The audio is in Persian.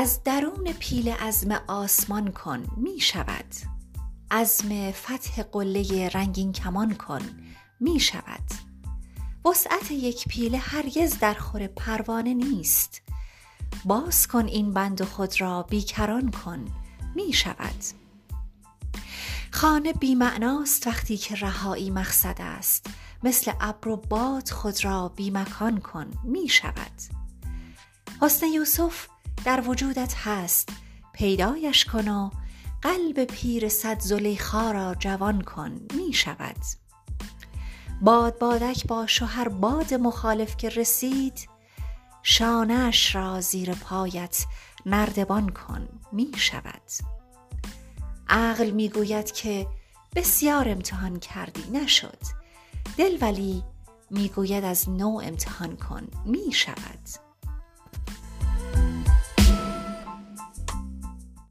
از درون پیل عزم آسمان کن می شود. عزم فتح قله رنگین کمان کن می شود. وسعت یک پیله هرگز در خور پروانه نیست. باز کن این بند خود را بیکران کن می شود. خانه بی معناست وقتی که رهایی مقصد است. مثل ابر و باد خود را بی مکان کن می شود. حسن یوسف در وجودت هست. پیدایش کن و قلب پیر صد زلیخا را جوان کن. می شود. بادبادک باش و هر باد مخالف که رسید شانه اش را زیر پایت نردبان کن. می شود. عقل می گوید که بسیار امتحان کردی. نشد. دل ولی می گوید از نو امتحان کن. می شود.